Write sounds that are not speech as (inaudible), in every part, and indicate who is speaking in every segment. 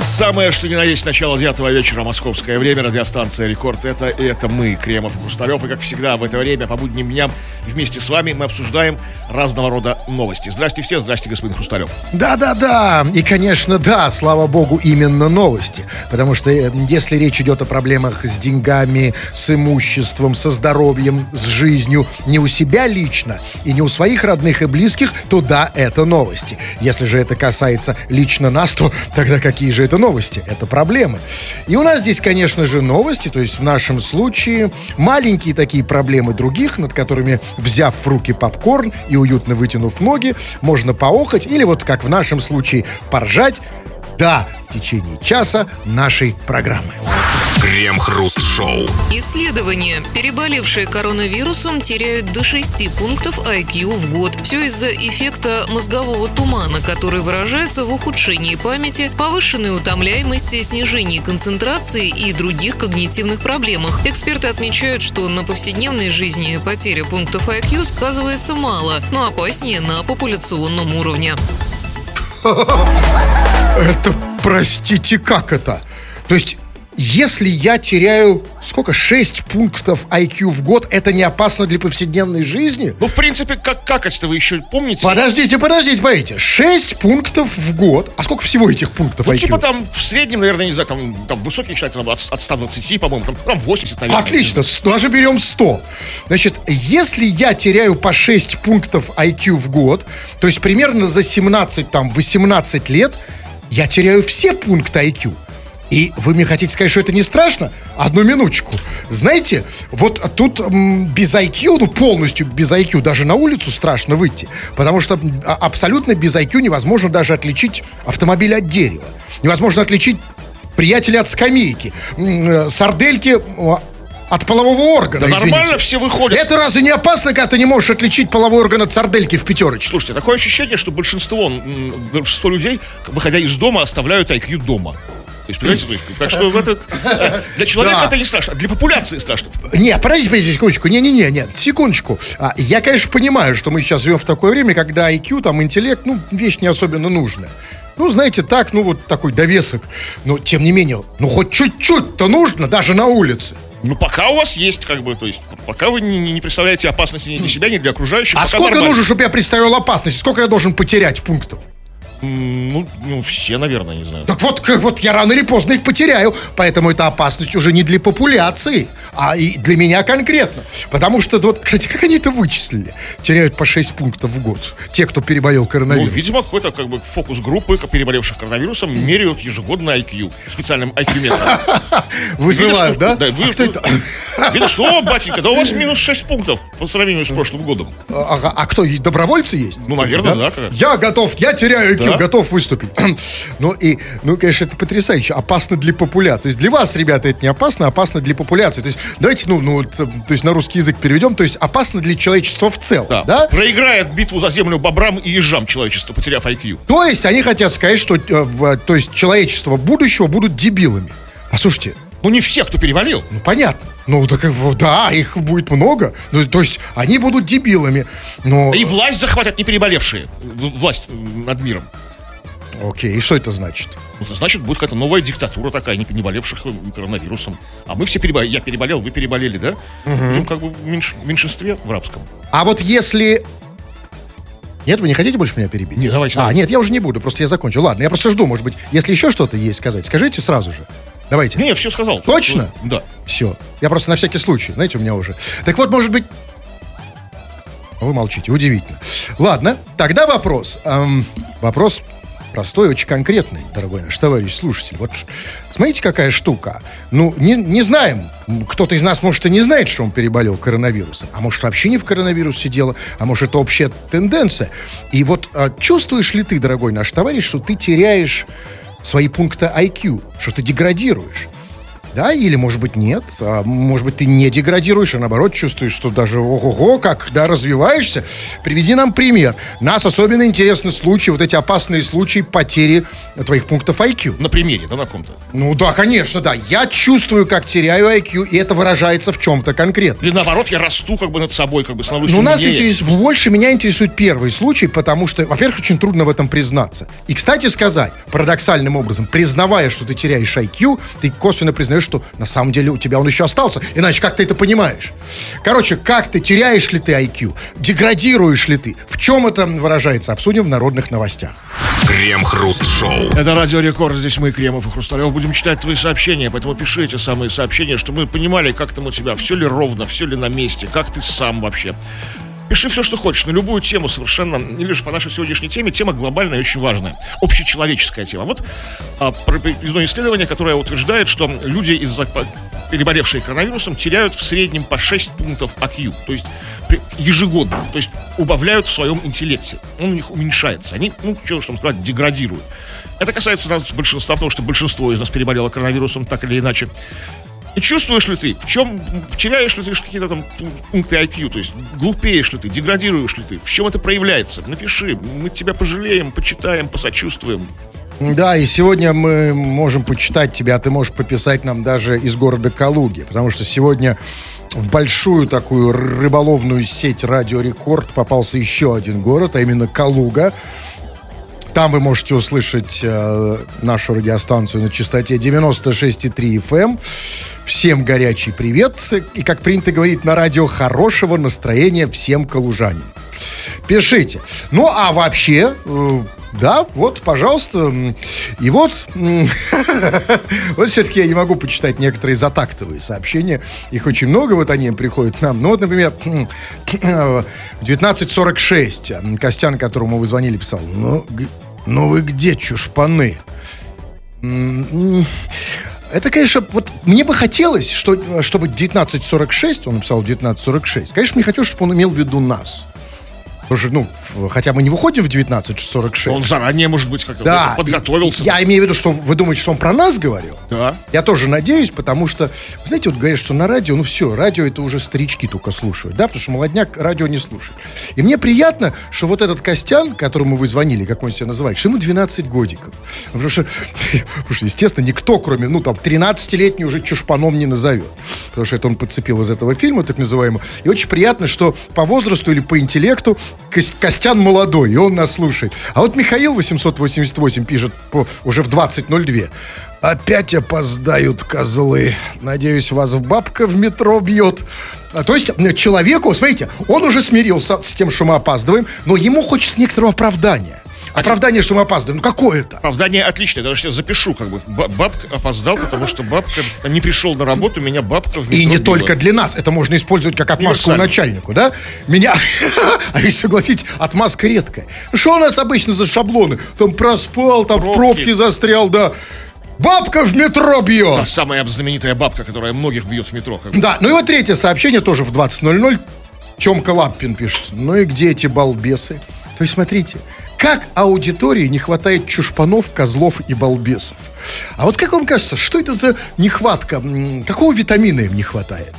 Speaker 1: Самое, что ни на есть, начало 9 вечера, московское время, радиостанция «Рекорд». Это, это мы, Кремов и Хрусталев. И, как всегда, в это время, по будним дням, вместе с вами мы обсуждаем разного рода новости. Здрасте все, здрасте, господин Хрусталев.
Speaker 2: Да-да-да, и, конечно, да, слава богу, именно новости. Потому что э, если речь идет о проблемах с деньгами, с имуществом, со здоровьем, с жизнью, не у себя лично и не у своих родных и близких, то да, это новости. Если же это касается лично нас, то тогда какие же это новости? Это проблемы. И у нас здесь, конечно же, новости, то есть в нашем случае маленькие такие проблемы других, над которыми, взяв в руки попкорн и уютно вытянув ноги, можно поохать или вот как в нашем случае поржать, да, в течение часа нашей программы.
Speaker 3: Крем-хруст-шоу.
Speaker 4: Исследования. Переболевшие коронавирусом теряют до 6 пунктов IQ в год. Все из-за эффекта мозгового тумана, который выражается в ухудшении памяти, повышенной утомляемости, снижении концентрации и других когнитивных проблемах. Эксперты отмечают, что на повседневной жизни потеря пунктов IQ сказывается мало, но опаснее на популяционном уровне. (laughs)
Speaker 2: Это, простите, как это? То есть если я теряю, сколько, 6 пунктов IQ в год, это не опасно для повседневной жизни?
Speaker 1: Ну, в принципе, как какость-то вы еще помните?
Speaker 2: Подождите, подождите, погодите. 6 пунктов в год. А сколько всего этих пунктов
Speaker 1: Ну,
Speaker 2: IQ?
Speaker 1: типа там в среднем, наверное, не знаю, там, там высокий считается там, от, от 120, по-моему, там, там 80, наверное.
Speaker 2: Отлично, даже берем 100. Значит, если я теряю по 6 пунктов IQ в год, то есть примерно за 17, там, 18 лет, я теряю все пункты IQ. И вы мне хотите сказать, что это не страшно? Одну минуточку. Знаете, вот тут м, без IQ, ну полностью без IQ, даже на улицу страшно выйти. Потому что а- абсолютно без IQ невозможно даже отличить автомобиль от дерева. Невозможно отличить приятеля от скамейки. Э, Сардельки э, от полового органа,
Speaker 1: Да
Speaker 2: извините.
Speaker 1: нормально все выходят.
Speaker 2: Это разве не опасно, когда ты не можешь отличить половой орган от сардельки в пятерочке?
Speaker 1: Слушайте, такое ощущение, что большинство, м, большинство людей, выходя из дома, оставляют IQ дома. То есть, понимаете, то есть, так что это, э, для человека
Speaker 2: Да.
Speaker 1: это не страшно, а для популяции страшно.
Speaker 2: Не, подождите, подождите, секундочку. Не-не-не, нет, секундочку. А, я, конечно, понимаю, что мы сейчас живем в такое время, когда IQ, там, интеллект, ну, вещь не особенно нужная. Ну, знаете, так, ну, вот такой довесок. Но, тем не менее, ну, хоть чуть-чуть-то нужно, даже на улице.
Speaker 1: Ну, пока у вас есть, как бы, то есть, пока вы не, не представляете опасности ни для себя, ни для окружающих.
Speaker 2: А сколько
Speaker 1: нормально.
Speaker 2: нужно, чтобы я представил опасность? Сколько я должен потерять пунктов?
Speaker 1: Ну, ну, все, наверное, не знаю.
Speaker 2: Так вот, как вот я рано или поздно их потеряю, поэтому эта опасность уже не для популяции, а и для меня конкретно. Потому что, вот, кстати, как они это вычислили? Теряют по 6 пунктов в год. Те, кто переболел
Speaker 1: Ну,
Speaker 2: коронавирусом.
Speaker 1: видимо, какой-то как бы фокус группы переболевших коронавирусом меряют ежегодно IQ специальным IQ-метром. (laughs)
Speaker 2: Вызывают, да?
Speaker 1: Да, вы,
Speaker 2: А кто это? (laughs)
Speaker 1: Видишь, что, батенька, да у вас минус 6 пунктов по сравнению с прошлым годом.
Speaker 2: А, а- а кто, добровольцы есть?
Speaker 1: Ну, наверное, да,
Speaker 2: Я готов, я теряю IQ,
Speaker 1: Да.
Speaker 2: Готов выступить. (clears throat) ну, и, ну, конечно, это потрясающе. Опасно для популяции. То есть для вас, ребята, это не опасно, а опасно для популяции. То есть давайте, ну, ну, то есть на русский язык переведем. То есть опасно для человечества в целом,
Speaker 1: Да.
Speaker 2: да?
Speaker 1: Проиграет битву за землю бобрам и ежам человечество, потеряв IQ.
Speaker 2: То есть они хотят сказать, что э, в- то есть человечество будущего будут дебилами. Послушайте,
Speaker 1: Ну, не все, кто переболел.
Speaker 2: ну понятно. Ну, так, э, да, их будет много. Ну, то есть они будут дебилами. Но,
Speaker 1: И власть захватят не переболевшие. Власть над миром.
Speaker 2: окей, и что это значит?
Speaker 1: Ну, это значит, будет какая-то новая диктатура такая, не не болевших э, коронавирусом. А мы все переболели. Я переболел, вы переболели, да? Будем как бы в меньш- меньшинстве в рабском.
Speaker 2: А вот если... Нет, вы не хотите больше меня перебить?
Speaker 1: Не, давайте,
Speaker 2: А,
Speaker 1: давайте.
Speaker 2: нет, я уже не буду, просто я закончил. Ладно, я просто жду, может быть, если еще что-то есть сказать, скажите сразу же. Давайте.
Speaker 1: Не, я все сказал.
Speaker 2: Точно?
Speaker 1: Да.
Speaker 2: Все. Я просто на всякий случай, знаете, у меня уже. Так вот, может быть... Вы молчите, удивительно. Ладно, тогда вопрос. Эм, вопрос простой, очень конкретный, дорогой наш товарищ слушатель. Вот смотрите, какая штука. Ну, не, не знаем. Кто-то из нас, может, и не знает, что он переболел коронавирусом. А может, вообще не в коронавирусе дело. А может, это общая тенденция. И вот а, чувствуешь ли ты, дорогой наш товарищ, что ты теряешь свои пункты IQ, что ты деградируешь? Да, или, может быть, нет. А, может быть, ты не деградируешь, а наоборот чувствуешь, что даже ого-го, как, да, развиваешься. Приведи нам пример. Нас особенно интересны случаи, вот эти опасные случаи потери твоих пунктов IQ.
Speaker 1: На примере, да, на ком-то?
Speaker 2: Ну да, конечно, да. Я чувствую, как теряю IQ, и это выражается в чем-то конкретно.
Speaker 1: Или наоборот, я расту как бы над собой, как бы становлюсь
Speaker 2: Ну, нас интерес... больше меня интересует первый случай, потому что, во-первых, очень трудно в этом признаться. И, кстати сказать, парадоксальным образом, признавая, что ты теряешь IQ, ты косвенно признаешь, что на самом деле у тебя он еще остался. Иначе как ты это понимаешь? Короче, как ты, теряешь ли ты IQ? Деградируешь ли ты? В чем это выражается? Обсудим в народных новостях.
Speaker 3: Крем-хруст-шоу.
Speaker 1: Это Радио Рекорд, здесь мы, Кремов и Хрусталев, будем читать твои сообщения, поэтому пиши эти самые сообщения, чтобы мы понимали, как там у тебя, все ли ровно, все ли на месте, как ты сам вообще. Пиши все, что хочешь, на любую тему совершенно, или же по нашей сегодняшней теме, тема глобальная и очень важная, общечеловеческая тема. Вот а, проведено исследование, которое утверждает, что люди, из-за переболевшие коронавирусом, теряют в среднем по 6 пунктов IQ, то есть ежегодно, то есть убавляют в своем интеллекте. Он у них уменьшается. Они, ну, что, что сказать, деградируют. Это касается нас большинства, потому что большинство из нас переболело коронавирусом так или иначе. Чувствуешь ли ты, в чем, теряешь ли ты какие-то там пункты IQ, то есть глупеешь ли ты, деградируешь ли ты, в чем это проявляется? Напиши, мы тебя пожалеем, почитаем, посочувствуем.
Speaker 2: Да, и сегодня мы можем почитать тебя, ты можешь пописать нам даже из города Калуги, потому что сегодня в большую такую рыболовную сеть Радио Рекорд попался еще один город, а именно Калуга. Там вы можете услышать э, нашу радиостанцию на частоте 96,3 FM. эм. Всем горячий привет. И, как принято говорить на радио, хорошего настроения всем калужанам. Пишите. Ну, а вообще, э, да, вот, пожалуйста. И вот, (laughs) вот все-таки я не могу почитать некоторые затактовые сообщения. Их очень много, вот они приходят нам. Ну, вот, например, в 1946 м, Костян, которому вы звонили, писал, ну, ну вы где, чушпаны? Это, конечно, вот мне бы хотелось, что, чтобы 1946, он написал 1946, конечно, мне хотелось, чтобы он имел в виду нас. Потому что, ну, хотя мы не выходим в 1946.
Speaker 1: Он заранее, может быть, как-то
Speaker 2: да,
Speaker 1: подготовился.
Speaker 2: Я имею в виду, что вы думаете, что он про нас говорил?
Speaker 1: Да.
Speaker 2: Я тоже надеюсь, потому что, вы знаете, вот говорят, что на радио, ну все, радио это уже старички только слушают, да, потому что молодняк радио не слушает. И мне приятно, что вот этот Костян, которому вы звонили, как он себя называет, что ему 12 годиков. Потому что, потому что, естественно, никто, кроме, ну, там, 13-летний уже чушпаном не назовет. Потому что это он подцепил из этого фильма, так называемого. И очень приятно, что по возрасту или по интеллекту Костян молодой, и он нас слушает. А вот Михаил 888 пишет по, уже в 20.02. Опять опоздают козлы. Надеюсь, вас в бабка в метро бьет. А, То есть человеку, смотрите, он уже смирился с тем, что мы опаздываем, но ему хочется некоторого оправдания. Оправдание, что мы опаздываем. Ну какое это?
Speaker 1: Оправдание отличное, даже сейчас запишу, как бы. Ба- Бабка опоздал, потому что бабка не пришел на работу, меня бабка в
Speaker 2: И
Speaker 1: метро
Speaker 2: не
Speaker 1: била.
Speaker 2: только для нас. Это можно использовать как отмазку начальнику, да? Меня... (laughs) А ведь, согласитесь, отмазка редкая. Что у нас обычно за шаблоны? Там проспал, там в пробке застрял, да. Бабка в метро
Speaker 1: Та
Speaker 2: бьет.
Speaker 1: самая знаменитая бабка, которая многих бьет в метро. как бы.
Speaker 2: Да, ну и вот третье сообщение тоже в 20.00. Чемка Лаппин пишет. Ну и где эти балбесы? То есть, смотрите, как аудитории не хватает чушпанов, козлов и балбесов. А вот как вам кажется, что это за нехватка? Какого витамина им не хватает?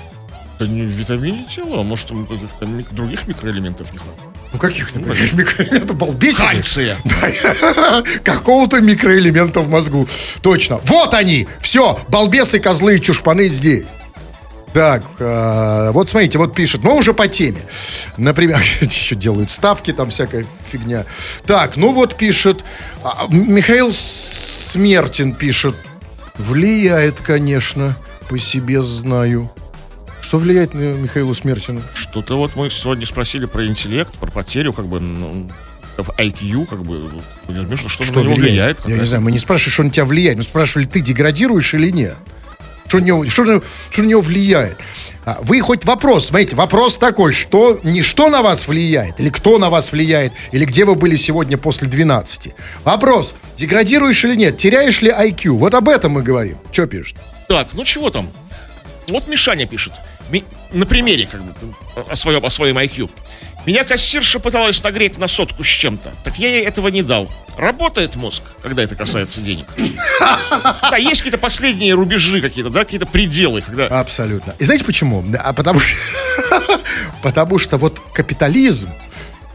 Speaker 1: Это не в витамине тела, а может, там каких-то других микроэлементов не хватает.
Speaker 2: Ну каких, например, микроэлементов? Балбесины?
Speaker 1: Кальция. (laughs)
Speaker 2: Да. (laughs) Какого-то микроэлемента в мозгу. Точно. Вот они! Все, балбесы, козлы и чушпаны здесь. Так, э, вот смотрите, вот пишет, но уже по теме. Например, (laughs) еще делают ставки, там всякая фигня. Так, ну вот пишет, а, Михаил Смертин пишет, влияет, конечно, по себе знаю. Что влияет на Михаилу Смертину?
Speaker 1: Что-то вот мы сегодня спросили про интеллект, про потерю, как бы, ну, в IQ, как бы, между что, на него влияет.
Speaker 2: Я
Speaker 1: какая-то-
Speaker 2: не знаю, мы не спрашиваем, что на тебя влияет. Мы спрашивали, ты деградируешь или нет? Что на него, что на, что на него влияет? А, Вы хоть вопрос, смотрите, вопрос такой, что не что на вас влияет, или кто на вас влияет, или где вы были сегодня после 12. Вопрос, деградируешь или нет, теряешь ли IQ? Вот об этом мы говорим. Что пишет?
Speaker 1: Так, ну чего там? Вот Мишаня пишет. На примере, как бы, о своем, о своем IQ. Меня кассирша пыталась нагреть на сотку с чем-то. Так я ей этого не дал. Работает мозг, когда это касается денег. Да, есть какие-то последние рубежи какие-то, да, какие-то пределы. Когда...
Speaker 2: Абсолютно. И знаете почему? А потому что, (laughs) потому что вот капитализм,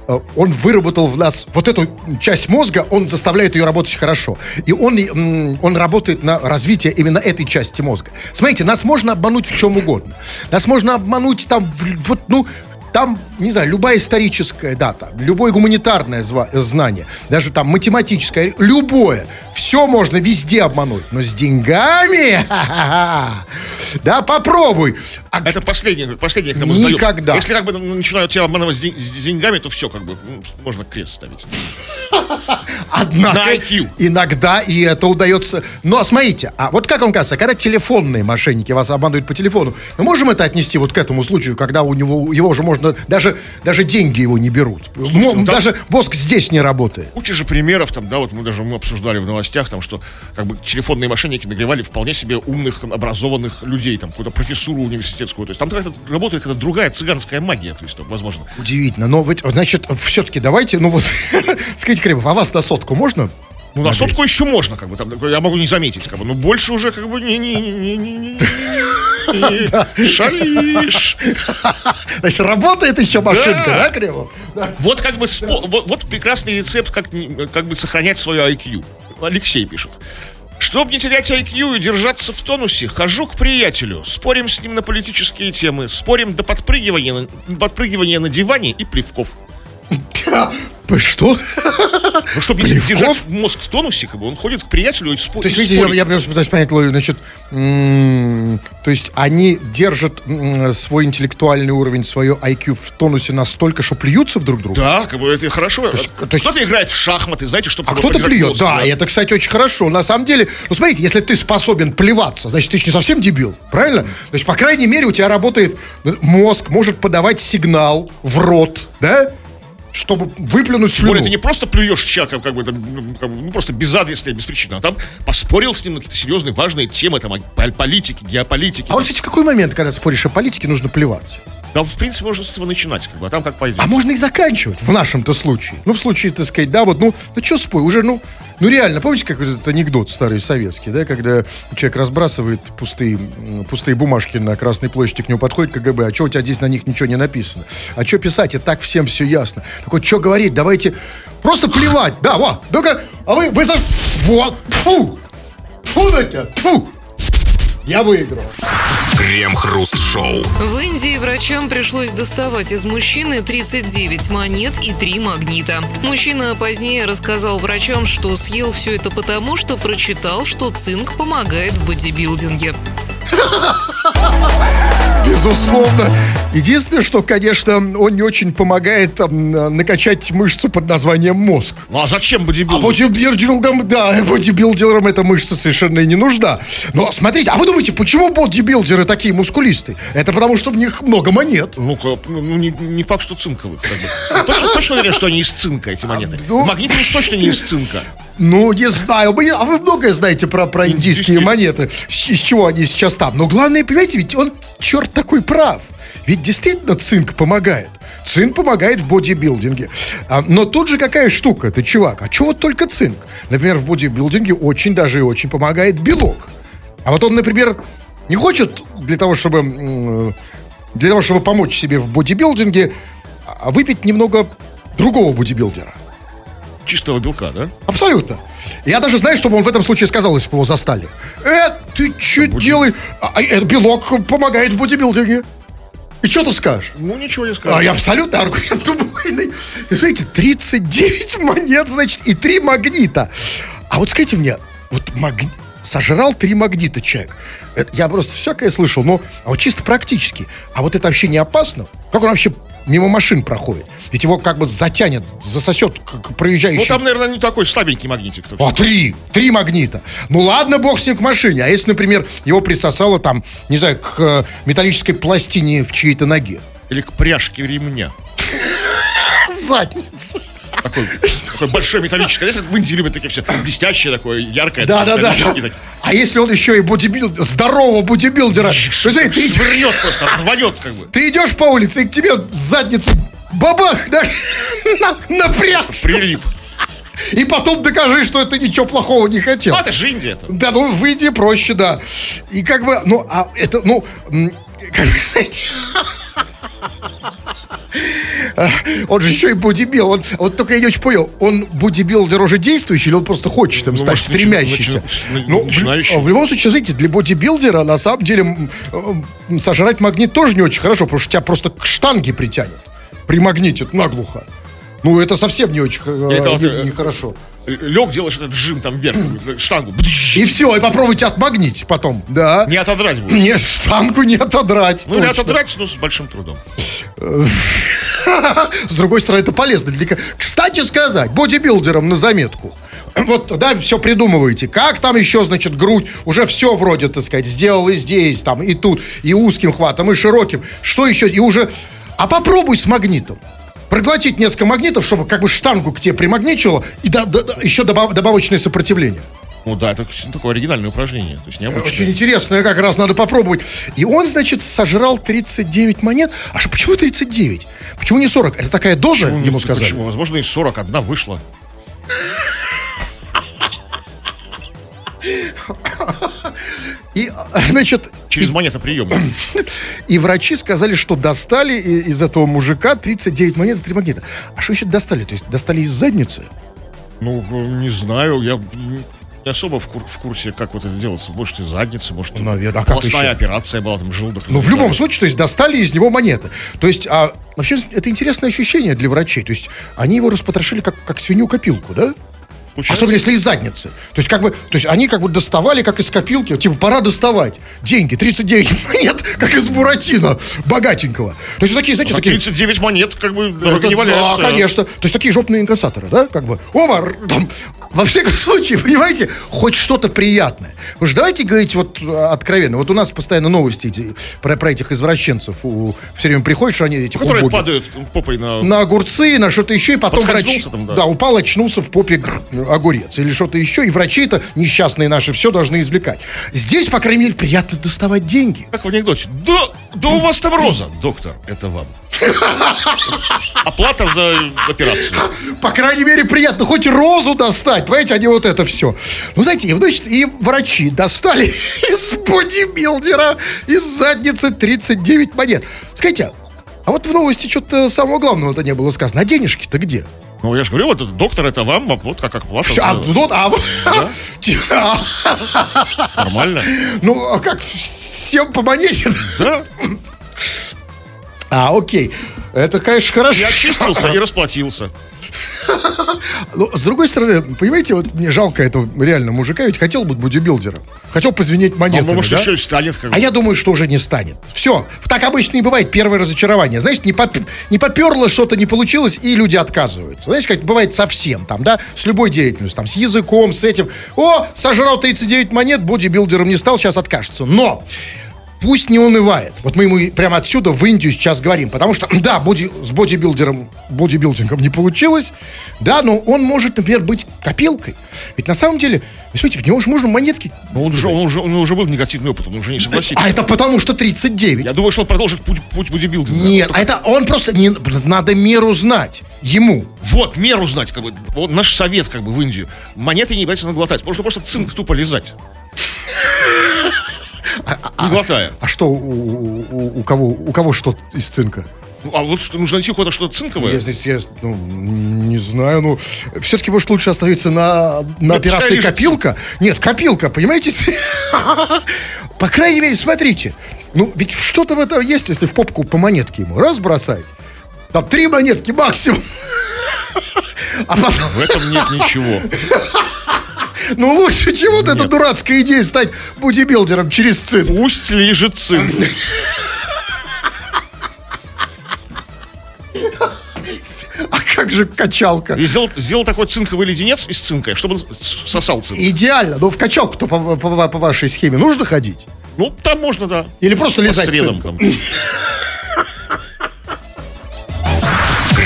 Speaker 2: э, он выработал в нас вот эту часть мозга, он заставляет ее работать хорошо. И он, он работает на развитие именно этой части мозга. Смотрите, нас можно обмануть в чем угодно. Нас можно обмануть там, вот, ну, там, не знаю, любая историческая дата, любое гуманитарное знание, даже там математическое, любое, все можно везде обмануть. Но с деньгами, (laughs) да, попробуй. А
Speaker 1: Это последнее, последнее, кто
Speaker 2: Никогда.
Speaker 1: Если как бы начинают тебя обманывать с день- с деньгами, то все, как бы, ну, можно крест ставить. (laughs)
Speaker 2: Однако,
Speaker 1: На IQ.
Speaker 2: иногда и это удается. Но смотрите, а вот как вам кажется, когда телефонные мошенники вас обманывают по телефону, мы можем это отнести вот к этому случаю, когда у него его уже можно даже даже деньги его не берут, Мо-
Speaker 1: ну там-
Speaker 2: даже мозг здесь не работает.
Speaker 1: Куча же примеров, там, да, вот мы даже мы обсуждали в новостях, там, что как бы телефонные мошенники нагревали вполне себе умных, образованных людей, там, какую-то профессуру университетскую. То есть там как-то работает какая-то другая цыганская магия, то есть, там, возможно.
Speaker 2: Удивительно, но значит, все-таки давайте, ну вот, (laughs) скажите, Кремов, а вас на сотку можно?
Speaker 1: Ну, на сотку еще можно, как бы, там, я могу не заметить, как бы, но больше уже, как бы, не-не-не-не-не. Шалишь. (laughs)
Speaker 2: Значит, работает еще машинка, да, Кремов?
Speaker 1: Вот как бы вот, прекрасный рецепт, как, как бы сохранять свое IQ. Алексей пишет. Чтобы не терять IQ и держаться в тонусе, хожу к приятелю, спорим с ним на политические темы, спорим до подпрыгивания, подпрыгивания на диване и плевков. (laughs)
Speaker 2: Что?
Speaker 1: Ну, чтобы
Speaker 2: Плевков?
Speaker 1: держать мозг в тонусе, как бы, он ходит к приятелю и, спо-
Speaker 2: То есть, видите, я,
Speaker 1: спорит.
Speaker 2: я просто пытаюсь понять логику. Значит, то есть они держат свой интеллектуальный уровень, свое IQ в тонусе настолько, что плюются в друг друга?
Speaker 1: Да, как бы это хорошо.
Speaker 2: есть- то есть-
Speaker 1: Кто-то играет в шахматы, знаете, чтобы
Speaker 2: А кто-то плюет,
Speaker 1: мозг,
Speaker 2: да, и это, кстати, очень хорошо. На самом деле, ну смотрите, если ты способен плеваться, значит, ты же не совсем дебил, правильно? То есть, по крайней мере, у тебя работает э, мозг, может подавать сигнал в рот, да, чтобы выплюнуть
Speaker 1: Тем более,
Speaker 2: слюну.
Speaker 1: ты не просто плюешь человека, как бы, там, ну, как бы, ну, просто безадресно и без причины, а там поспорил с ним на какие-то серьезные, важные темы, там, о пол- политики, геополитики.
Speaker 2: А вот, кстати, в какой момент, когда споришь о политике, нужно плевать?
Speaker 1: Да, в принципе, можно с этого начинать, как бы, а там как пойдет.
Speaker 2: А можно и заканчивать в нашем-то случае. Ну, в случае, так сказать, да, вот, ну, ну что спой, уже, ну, ну реально, помните, как этот анекдот старый советский, да, когда человек разбрасывает пустые, пустые бумажки на Красной площади, к нему подходит КГБ, а что у тебя здесь на них ничего не написано? А что писать, и так всем все ясно. Так вот, что говорить, давайте просто плевать, да, вот, ну-ка, а вы, вы за... Вот, фу, фу на тебя, фу. Я выиграл.
Speaker 3: Крем-хруст-шоу.
Speaker 4: В Индии врачам пришлось доставать из мужчины 39 монет и 3 магнита. Мужчина позднее рассказал врачам, что съел все это потому, что прочитал, что цинк помогает в бодибилдинге.
Speaker 2: Безусловно. Единственное, что, конечно, он не очень помогает там, на- накачать мышцу под названием мозг.
Speaker 1: Ну, а зачем
Speaker 2: А
Speaker 1: бодибилдинг?
Speaker 2: бодибилдингам, да, бодибилдерам эта мышца совершенно и не нужна. Но смотрите, а вы думаете, почему бодибилдеры такие мускулистые? Это потому, что в них много монет.
Speaker 1: Ну, ну, не, не факт, что цинковых. Как бы. Точно, точно уверен, что они из цинка, эти монеты?
Speaker 2: ну-
Speaker 1: Магниты уж точно не из цинка.
Speaker 2: Ну, не знаю. А вы многое знаете про, про индийские монеты. С- Из чего они сейчас там. Но главное, понимаете, ведь он, черт такой, прав. Ведь действительно цинк помогает. Цинк помогает в бодибилдинге. А, но тут же какая штука, ты чувак, а чего вот только цинк? Например, в бодибилдинге очень даже и очень помогает белок. А вот он, например, не хочет для того, чтобы, для того, чтобы помочь себе в бодибилдинге, а выпить немного другого бодибилдера.
Speaker 1: Чистого белка, да?
Speaker 2: Абсолютно. Я даже знаю, что бы он в этом случае сказал, если бы его застали. Э, ты что делаешь? А, а, э, белок помогает в бодибилдинге. И что тут скажешь?
Speaker 1: Ну, ничего не скажу.
Speaker 2: А, я абсолютно аргумент убойный. И смотрите, 39 (laughs) монет, значит, и 3 магнита. А вот скажите мне, вот магни... сожрал 3 магнита человек. Это- я просто всякое слышал, но а вот чисто практически. А вот это вообще не опасно? Как он вообще мимо машин проходит? Ведь его как бы затянет, засосет как проезжающий.
Speaker 1: Ну, там, наверное, не такой слабенький магнитик. так что-
Speaker 2: три! Три магнита. Ну ладно, бог с ним к машине. А если, например, его присосало там, не знаю, к э, металлической пластине в чьей-то ноге?
Speaker 1: Или к пряжке ремня. (laughs)
Speaker 2: Задница.
Speaker 1: Такой, такой большой металлический. Как в Индии любят такие все блестящие, такое яркое.
Speaker 2: Да, да, да. А если он еще и бодибилдер, здорового бодибилдера? Знаешь,
Speaker 1: Швырнет просто, рванет как бы.
Speaker 2: ты идешь по улице, и к тебе с задницы бабах, да, (laughs) на, напряг.
Speaker 1: Прилип.
Speaker 2: И потом докажи, что это ничего плохого не хотел.
Speaker 1: А, это же Индия. -то.
Speaker 2: Да, ну, в Индии проще, да. И как бы, ну, а это, ну, как бы, знаете... (laughs) Он же еще и бодибил. Он, вот только я не очень понял, он бодибилдер уже действующий или он просто хочет им
Speaker 1: Ну,
Speaker 2: стать
Speaker 1: может,
Speaker 2: стремящийся?
Speaker 1: начи-
Speaker 2: Ну, в, в любом случае, знаете, для бодибилдера на самом деле м, сожрать магнит тоже не очень хорошо, потому что тебя просто к штанге притянет. Примагнитит наглухо. Ну, это совсем не очень э, не-
Speaker 1: ты, э,
Speaker 2: нехорошо.
Speaker 1: Лег, делаешь этот жим там вверх, (clears throat) штангу.
Speaker 2: И все, и попробуйте отмагнить потом, да.
Speaker 1: Не отодрать будет.
Speaker 2: Не, штангу не отодрать.
Speaker 1: Ну,
Speaker 2: точно.
Speaker 1: отодрать, но с большим трудом. (laughs)
Speaker 2: С другой стороны, это полезно. Для... Кстати сказать, бодибилдерам на заметку. (clears throat) Вот, да, все придумываете. Как там еще, значит, грудь? Уже все вроде, так сказать, сделал и здесь, там, и тут, и узким хватом, и широким. Что еще? И уже... А попробуй с магнитом. Проглотить несколько магнитов, чтобы как бы штангу к тебе примагничило, и да- да- да, еще добав- добавочное сопротивление.
Speaker 1: Ну да, это такое оригинальное упражнение. То есть необычное.
Speaker 2: Очень интересно, как раз надо попробовать. И он, значит, сожрал 39 монет. А что, почему 39? Почему не 40? Это такая доза,
Speaker 1: Ну,
Speaker 2: ему сказали?
Speaker 1: Почему? Возможно, из 41 вышла. (laughs)
Speaker 2: И, а, (laughs) значит,
Speaker 1: Через монетоприемник. (coughs)
Speaker 2: и врачи сказали, что достали и- из этого мужика 39 монет за 3 магнита. А что еще достали? То есть достали из задницы?
Speaker 1: Ну, не знаю, я не особо в, кур- в курсе, как вот это делается. Может, из задницы, может,
Speaker 2: Наверное, а еще?
Speaker 1: операция была, там, желудок.
Speaker 2: Ну, в любом случае, то есть достали из него монеты. То есть, а, вообще, это интересное ощущение для врачей. То есть, они его распотрошили как, как свинью-копилку, да?
Speaker 1: Получается,
Speaker 2: Особенно если из задницы. То есть, как бы, то есть они как бы доставали, как из копилки, типа, пора доставать. Деньги, 39 (laughs) монет, как из Буратино, богатенького. То есть, такие, знаете,
Speaker 1: а
Speaker 2: такие...
Speaker 1: 39 монет, как бы,
Speaker 2: Это
Speaker 1: не валяются.
Speaker 2: Да, конечно. То есть такие жопные инкассаторы, да, как бы. Оба, там, во всяком (laughs) случае, понимаете, хоть что-то приятное. Вы же давайте говорить вот э, откровенно. Вот у нас постоянно новости эти, про, про этих извращенцев. У, все время приходишь, они эти
Speaker 1: Которые
Speaker 2: хот-доги.
Speaker 1: падают попой на...
Speaker 2: на огурцы, на что-то еще, и потом врач...
Speaker 1: Там, да.
Speaker 2: упал, очнулся в попе гр- огурец или что-то еще, и врачи-то несчастные наши все должны извлекать. Здесь, по крайней мере, приятно доставать деньги.
Speaker 1: Как в анекдоте. Да, да у вас там роза, доктор, это вам. Оплата за операцию.
Speaker 2: По крайней мере, приятно хоть розу достать, понимаете, а не вот это все. Ну, знаете, и, значит, и врачи достали (laughs) из бодибилдера, из задницы 39 монет. Скажите, а вот в новости что-то самого главного-то не было сказано. А денежки-то где?
Speaker 1: Ну, я же говорю, вот этот доктор, это вам, вот как оплата.
Speaker 2: Всё, а, вот, а, а, (laughs)
Speaker 1: Нормально.
Speaker 2: ну, а как, всем по монете?
Speaker 1: Да,
Speaker 2: А, окей. Это, конечно, хорошо.
Speaker 1: я очистился и расплатился.
Speaker 2: Но, с другой стороны, понимаете, вот мне жалко этого реально мужика, ведь хотел быть бодибилдером. Хотел позвенеть
Speaker 1: А
Speaker 2: монетами,
Speaker 1: ну, может,
Speaker 2: да?
Speaker 1: еще и станет как
Speaker 2: А я думаю, что уже не станет. Все. Так обычно и бывает первое разочарование. Знаешь, не, поп- не поперло, что-то не получилось, и люди отказываются. Знаете, как бывает совсем там, да, с любой деятельностью, там, с языком, с этим. О, сожрал 39 монет, бодибилдером не стал, сейчас откажется. Но пусть не унывает. Вот мы ему прямо отсюда в Индию сейчас говорим. Потому что, (clears throat) да, боди, с бодибилдером, бодибилдингом не получилось. Да, но он может, например, быть копилкой. Ведь на самом деле, вы смотрите, в него же можно монетки.
Speaker 1: Ну, он, уже, он, уже, он уже был негативный опыт, он уже не согласится.
Speaker 2: А это потому что 39.
Speaker 1: Я думаю, что он продолжит путь, путь бодибилдинга.
Speaker 2: Нет, а это он просто не надо меру знать ему.
Speaker 1: Вот, меру знать, как бы. Вот наш совет, как бы, в Индию. Монеты не обязательно глотать. Можно просто цинк тупо лизать. Не глотая.
Speaker 2: А что у, кого у кого что из цинка?
Speaker 1: Ну, а вот что, нужно найти куда-то что-то цинковое.
Speaker 2: Я здесь я, ну, не знаю, ну все-таки может лучше остановиться на, на
Speaker 1: Ну,
Speaker 2: операции копилка. Нет, копилка, понимаете? (laughs) По крайней мере, смотрите, ну ведь что-то в этом есть, если в попку по монетке ему раз бросать. Там три монетки максимум. (laughs) А потом,
Speaker 1: В этом нет ничего. (laughs)
Speaker 2: ну лучше, чем вот эта дурацкая идея стать бодибилдером через цинк.
Speaker 1: Пусть лежит цинк.
Speaker 2: А как же качалка?
Speaker 1: И сделал, сделал такой цинковый леденец из цинка, чтобы он сосал цинк.
Speaker 2: Идеально. Но в качалку-то по, по- по вашей схеме нужно ходить?
Speaker 1: Ну, там можно, да.
Speaker 2: Или просто лизать
Speaker 1: средам (laughs)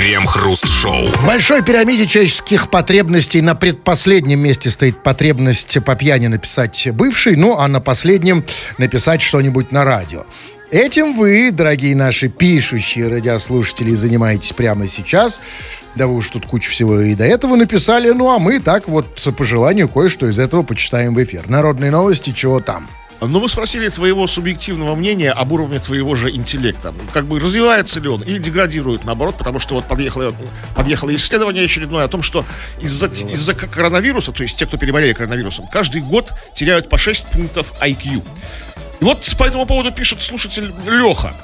Speaker 3: Крем-хруст-шоу.
Speaker 2: В большой пирамиде человеческих потребностей на предпоследнем месте стоит потребность по пьяни написать бывший, ну а на последнем написать что-нибудь на радио. Этим вы, дорогие наши пишущие радиослушатели, занимаетесь прямо сейчас. Да вы уж тут кучу всего и до этого написали. Ну, а мы так вот по желанию кое-что из этого почитаем в эфир. Народные новости, чего там?
Speaker 1: Ну, вы спросили твоего субъективного мнения об уровне твоего же интеллекта. Как бы развивается ли он или деградирует, наоборот, потому что вот подъехало, подъехало исследование очередное о том, что из-за из коронавируса, то есть те, кто переболели коронавирусом, каждый год теряют по 6 пунктов IQ. И вот по этому поводу пишет слушатель Леха.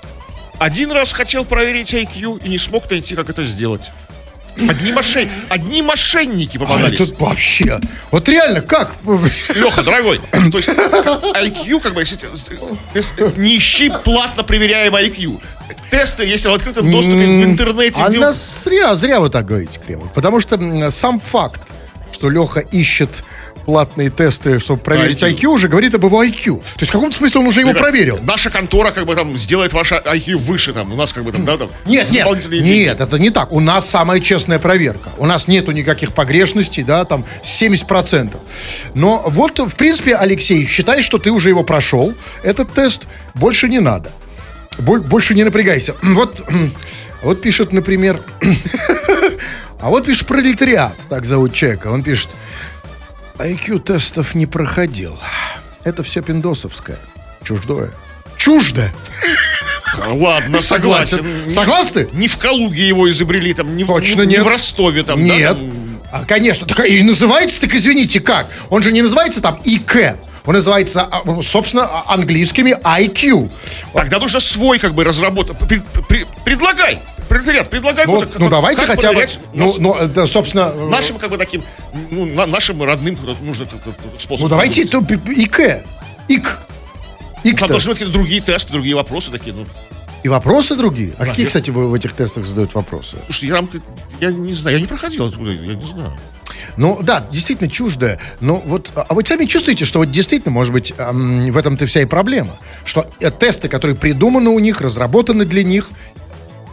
Speaker 1: Один раз хотел проверить IQ и не смог найти, как это сделать. Одни, мошен... Одни мошенники попадались. А
Speaker 2: это вообще... Вот реально, как?
Speaker 1: Леха, дорогой, то есть IQ, как бы, не ищи платно проверяемый IQ. Тесты, если в открытом доступе в интернете.
Speaker 2: А нас зря, зря вы так говорите, Кремов. Потому что сам факт, что Леха ищет платные тесты, чтобы проверить IQ. IQ, уже говорит об его IQ. То есть в каком смысле он уже его Ребят, проверил.
Speaker 1: Наша контора как бы там сделает ваше IQ выше, там, у нас как бы там, да, там
Speaker 2: Нет, нет, нет, это не так. У нас самая честная проверка. У нас нету никаких погрешностей, да, там 70%. Но вот, в принципе, Алексей, считай, что ты уже его прошел, этот тест, больше не надо. Больше не напрягайся. (clears throat) Вот, (clears throat) вот пишет, например, (clears throat) а вот пишет пролетариат, так зовут человека. Он пишет, IQ-тестов не проходил. Это все пиндосовское. Чуждое. Чуждо!
Speaker 1: Ладно, согласен.
Speaker 2: Согласны?
Speaker 1: Не в Калуге его изобрели, там, не, Точно не, нет. не в Ростове там,
Speaker 2: Нет.
Speaker 1: Да, там...
Speaker 2: А, конечно. Так, и называется, так извините, как? Он же не называется там ИК. Он называется, а, собственно, а, английскими IQ.
Speaker 1: Тогда нужно свой, как бы, разработать. Предлагай. Пролетариат, предлагай.
Speaker 2: Ну, ну давайте хотя бы, ну, ну, это, собственно...
Speaker 1: Э, нашим, как бы, таким, ну, нашим родным нужно
Speaker 2: способ. Ну, давайте то, ИК. ИК.
Speaker 1: ИК Там должны быть какие-то другие тесты, другие вопросы такие, ну.
Speaker 2: И вопросы другие? А какие, кстати, в, в этих тестах задают вопросы?
Speaker 1: Слушай, я, я не знаю, я не проходил оттуда, я не знаю.
Speaker 2: Ну, да, действительно чуждое. Но вот, а вы сами чувствуете, что вот действительно, может быть, эм, в этом-то вся и проблема. Что э, тесты, которые придуманы у них, разработаны для них,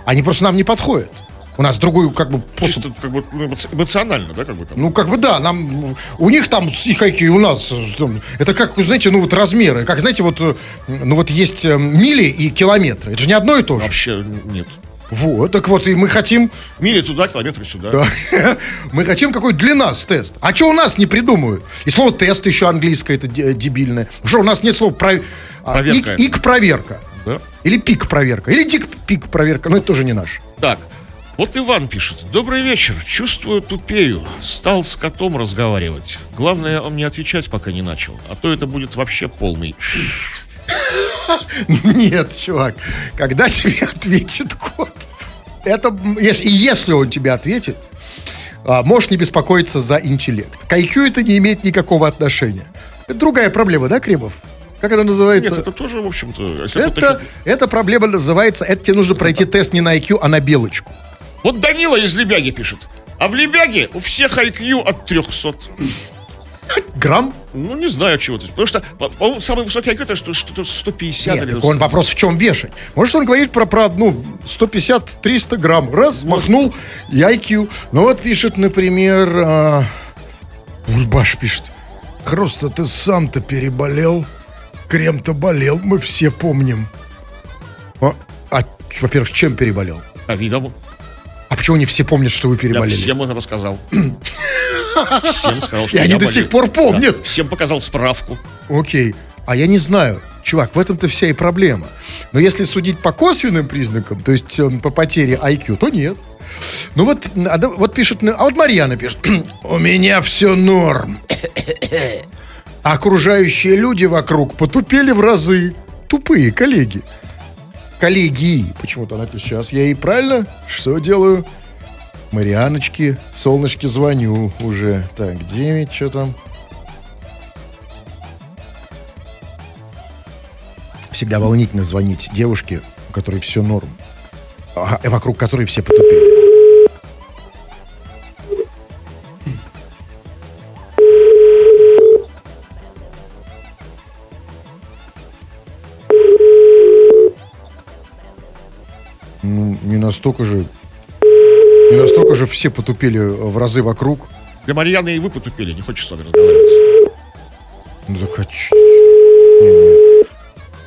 Speaker 2: они просто нам не подходят. У нас другой, как бы,
Speaker 1: способ... Чисто, как бы, эмоционально, да, как бы там?
Speaker 2: Ну, как бы, да, нам... У них там их IQ, у нас... Там, это как, знаете, ну, вот размеры. Как, знаете, вот, э, ну, вот есть э, мили и километры. Это же не одно и то же.
Speaker 1: Вообще нет.
Speaker 2: Вот, так вот, и мы хотим...
Speaker 1: Мили туда, километры сюда. Да. (laughs)
Speaker 2: мы хотим какой для нас тест. А что у нас не придумают? И слово тест еще английское, это дебильное. Что у нас нет слова про... А, проверка. Ик, ик проверка. Да? Или пик проверка. Или дик пик проверка. Но это тоже не наш.
Speaker 1: Так, вот Иван пишет. Добрый вечер. Чувствую тупею. Стал с котом разговаривать. Главное, он не отвечать пока не начал. А то это будет вообще полный. (laughs)
Speaker 2: Нет, чувак. Когда тебе (laughs) ответит кот, это, если, если он тебе ответит, а, можешь не беспокоиться за интеллект. К IQ это не имеет никакого отношения. Это другая проблема, да, Кремов? Как она называется? Нет,
Speaker 1: это тоже, в общем-то...
Speaker 2: Это, эта проблема называется, это тебе нужно пройти тест не на IQ, а на белочку.
Speaker 1: Вот Данила из Лебяги пишет. А в Лебяге у всех IQ от 300.
Speaker 2: Грамм?
Speaker 1: Ну, не знаю, чего то Потому что, по-моему, самый высокий IQ это что-то 150
Speaker 2: Нет, или... он вопрос в чем вешать. Может, он говорит про, про ну, 150-300 грамм. Раз, Может. махнул, и IQ. Ну, вот пишет, например... А... Бульбаш пишет. Просто ты сам-то переболел. Крем-то болел, мы все помним. А, а во-первых, чем переболел?
Speaker 1: А видом.
Speaker 2: А почему не все помнят, что вы переболели? Я
Speaker 1: всем это рассказал. (clears throat) Всем сказал,
Speaker 2: что И они до сих пор помнят.
Speaker 1: Всем показал справку.
Speaker 2: Окей. А я не знаю. Чувак, в этом-то вся и проблема. Но если судить по косвенным признакам, то есть э, по потере IQ, то нет. Ну вот, а, вот пишет, а вот Марьяна пишет, (clears throat) у меня все норм. А окружающие люди вокруг потупели в разы. Тупые коллеги. Коллеги. Почему-то пишет, сейчас я и правильно что делаю? Марианочки, солнышки звоню уже. Так, 9, что там? Всегда волнительно звонить девушке, у которой все норм, а, вокруг которой все потупели. Настолько же не настолько же все потупели в разы вокруг.
Speaker 1: Для Марьяны и вы потупели, не хочешь с вами разговаривать.
Speaker 2: Ну, так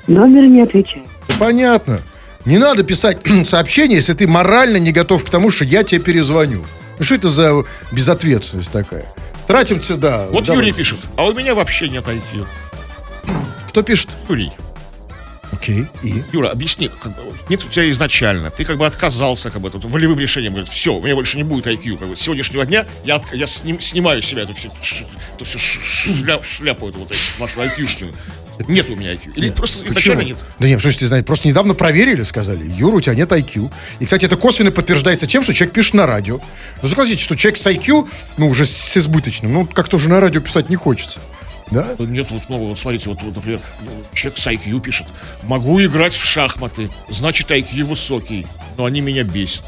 Speaker 5: Номер не отвечает.
Speaker 2: понятно. Не надо писать (clears throat) сообщение, если ты морально не готов к тому, что я тебе перезвоню. Ну что это за безответственность такая? Тратим сюда.
Speaker 1: Вот
Speaker 2: давай.
Speaker 1: Юрий пишет, а у меня вообще нет IQ.
Speaker 2: Кто пишет?
Speaker 1: Юрий,
Speaker 2: Окей, и?
Speaker 1: Юра, объясни, как бы, нет у тебя изначально, ты как бы отказался как бы тут волевым решением, говорит, все, у меня больше не будет IQ, как бы с сегодняшнего дня я, отк- я сним- снимаю с себя эту всю, эту всю ш- ш- шля- шляпу эту вот эту, вашу IQ-шную. Нет у меня IQ. Или просто изначально нет.
Speaker 2: Да нет, что ж ты знаешь, просто недавно проверили, сказали, Юра, у тебя нет IQ. И, кстати, это косвенно подтверждается тем, что человек пишет на радио. Ну, согласитесь, что человек с IQ, ну, уже с избыточным, ну, как-то уже на радио писать не хочется. Да?
Speaker 1: Нет, вот, ну, вот смотрите, вот, вот, например, ну, человек с IQ пишет, могу играть в шахматы, значит IQ высокий, но они меня бесят.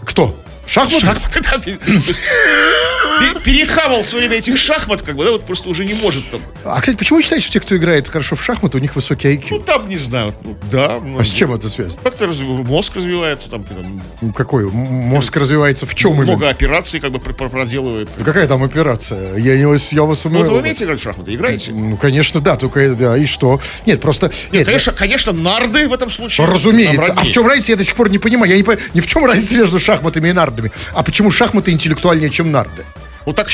Speaker 2: Кто? Шахматы?
Speaker 1: Шахматы, да, (laughs) перехавал все время этих шахмат, как бы, да, вот просто уже не может там.
Speaker 2: А, кстати, почему вы считаете, что те, кто играет хорошо в шахматы, у них высокий IQ?
Speaker 1: Ну, там, не знаю, ну, да. ну,
Speaker 2: а с чем это связано?
Speaker 1: Как-то мозг развивается, там, там
Speaker 2: Ну, Какой? Мозг развивается в чем именно?
Speaker 1: много операций как бы пр- пр- проделывает.
Speaker 2: Да Какая там операция? Я не я вас
Speaker 1: Ну, вот вы умеете играть в шахматы? Играете?
Speaker 2: Ну, конечно, да, только да, и что? Нет, просто... Нет,
Speaker 1: Конечно, конечно, нарды в этом случае.
Speaker 2: Разумеется. А в чем разница, я до сих пор не понимаю. Я не понимаю, ни в чем разница между шахматами и нардами. А почему шахматы интеллектуальнее, чем нарды?
Speaker 1: Вот так,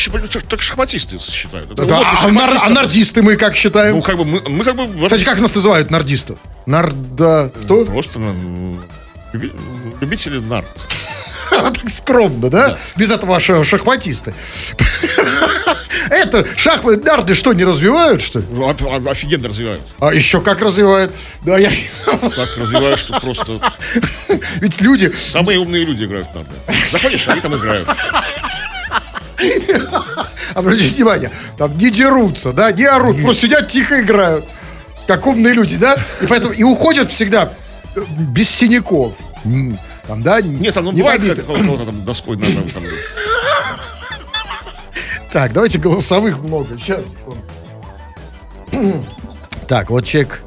Speaker 1: так шахматисты считают. Это
Speaker 2: Да, а, нар- а нардисты мы как считаем?
Speaker 1: Ну, как бы мы, мы как бы...
Speaker 2: Кстати, как нас называют нардистов? Нарда... Кто?
Speaker 1: Просто ну, люби- любители нард. (laughs)
Speaker 2: Так скромно, да? Без этого ша- шахматисты. (laughs) Это шахматы, нарды что, не развивают, что ли?
Speaker 1: Ну, оф- о- Офигенно развивают.
Speaker 2: А еще как развивают? Да, я... (laughs)
Speaker 1: Так развивают, что просто
Speaker 2: Ведь люди...
Speaker 1: самые умные люди играют нарды. Заходишь, они там играют.
Speaker 2: Обратите внимание, там не дерутся, да, не орут, просто сидят тихо играют. Как умные люди, да? И поэтому и уходят всегда э, без синяков. Там, да?
Speaker 1: Нет, там ну,
Speaker 2: не
Speaker 1: бывает, когда кого-то там доской надо там.
Speaker 2: Так, давайте голосовых много. Сейчас. Так, вот человек,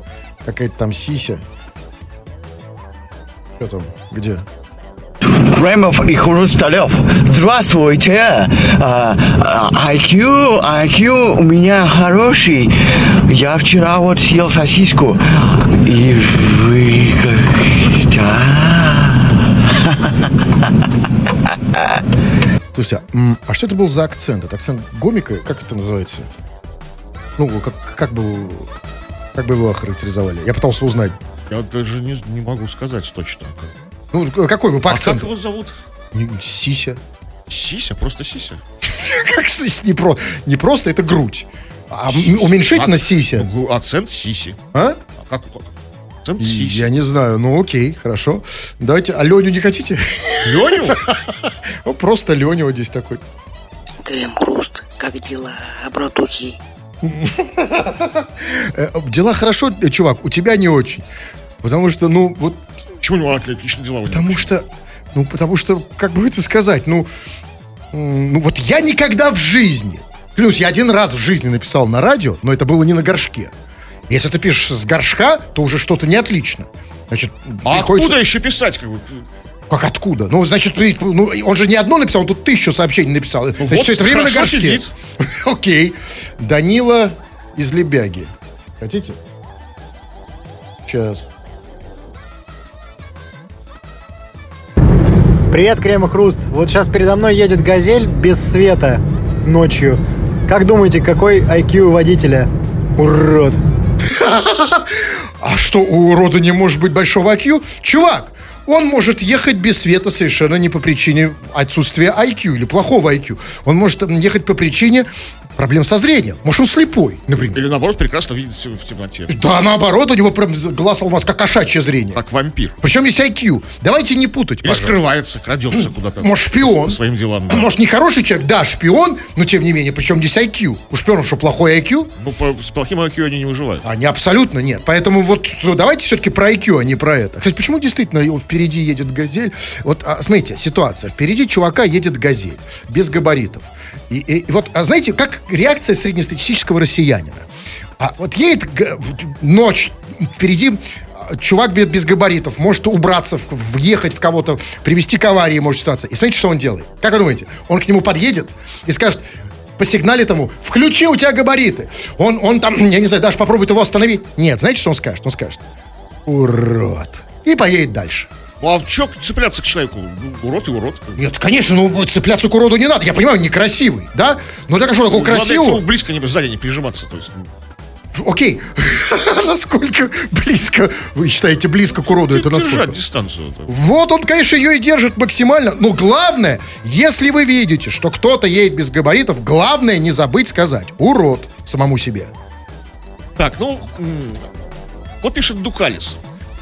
Speaker 2: какая-то там сися. Что там? Где?
Speaker 5: Кремов и Хрусталев. Здравствуйте. А, а, IQ, IQ у меня хороший. Я вчера вот съел сосиску. И вы как... Да.
Speaker 2: Слушайте, а, а что это был за акцент? Это акцент гомика? Как это называется? Ну, как, как бы... Как бы его охарактеризовали? Я пытался узнать.
Speaker 1: Я даже не, не могу сказать точно.
Speaker 2: Ну, какой вы по
Speaker 1: А как
Speaker 2: акценту?
Speaker 1: его зовут?
Speaker 2: Сися.
Speaker 1: Сися, просто Сися. (laughs)
Speaker 2: Как с- не, про, не просто, это грудь. А м- уменьшительно
Speaker 1: А-
Speaker 2: сися.
Speaker 1: Акцент Сиси.
Speaker 2: А?
Speaker 1: А как?
Speaker 2: Я не знаю. Ну, окей, хорошо. Давайте, а Леню не хотите?
Speaker 1: Леню? (laughs)
Speaker 2: Ну, просто Леня вот здесь такой.
Speaker 6: Крем Хруст, как дела, братухи?
Speaker 2: Э, дела хорошо, э, чувак, у тебя не очень. Потому что, ну, вот,
Speaker 1: Почему у него отличные дела?
Speaker 2: потому что, ну, потому что, как бы это сказать, ну, ну, вот я никогда в жизни, клянусь, я один раз в жизни написал на радио, но это было не на горшке. Если ты пишешь с горшка, то уже что-то не отлично. Значит,
Speaker 1: А
Speaker 2: приходится-
Speaker 1: откуда еще писать? Как бы?
Speaker 2: Как откуда? Ну, значит, ну, он же не одно написал, он тут тысячу сообщений написал. Значит,
Speaker 1: Ну вот,
Speaker 2: все это время на горшке.
Speaker 1: сидит. (laughs)
Speaker 2: Окей. Данила из Лебяги. Хотите? Сейчас.
Speaker 7: Привет, Крем и Хруст. Вот сейчас передо мной едет газель без света ночью. Как думаете, какой IQ у водителя? Урод.
Speaker 2: А что, у урода не может быть большого IQ? Чувак, он может ехать без света совершенно не по причине отсутствия IQ или плохого IQ. Он может ехать по причине проблем со зрением. Может, он слепой, например.
Speaker 1: Или наоборот, прекрасно видит в темноте.
Speaker 2: Да, наоборот, у него прям глаз алмаз, как кошачье зрение.
Speaker 1: Как вампир.
Speaker 2: Причем есть IQ. Давайте не путать,
Speaker 1: Или
Speaker 2: пожалуйста.
Speaker 1: скрывается, крадется куда-то.
Speaker 2: Может, шпион.
Speaker 1: По своим делам. да.
Speaker 2: Может, не хороший человек, да, шпион, но тем не менее, причем здесь IQ. У шпионов что, плохой IQ?
Speaker 1: Ну, по- с плохим IQ они не выживают.
Speaker 2: Не абсолютно нет. Поэтому вот ну, давайте все-таки про IQ, а не про это. Кстати, почему действительно впереди едет газель? Вот, а, смотрите, ситуация. Впереди чувака едет газель без габаритов. И, и- и вот, а знаете, как реакция среднестатистического россиянина? А вот едет ночь, впереди а, чувак без, габаритов, может убраться, въехать в кого-то, привести к аварии, может ситуация. И смотрите, что он делает. Как вы думаете? Он к нему подъедет и скажет, посигналит ему, включи у тебя габариты. Он, он там, (clears throat) я не знаю, даже попробует его остановить. Нет, знаете, что он скажет? Он скажет, Урод. И поедет дальше.
Speaker 1: Ну, а что цепляться к человеку? Ну, урод и урод.
Speaker 2: Нет, конечно, ну цепляться к уроду не надо. Я понимаю, некрасивый, да? Ну так что такого
Speaker 1: нему
Speaker 2: красивого?
Speaker 1: близко не сзади не прижиматься. То есть, ну,
Speaker 2: Окей. (laughs) Насколько близко, вы считаете, близко к уроду это насколько?
Speaker 1: держать дистанцию.
Speaker 2: Вот он, конечно, ее и держит максимально. Но главное, если вы видите, что кто-то едет без габаритов, главное не забыть сказать «урод» самому себе.
Speaker 1: Так, ну, вот пишет Дукалис.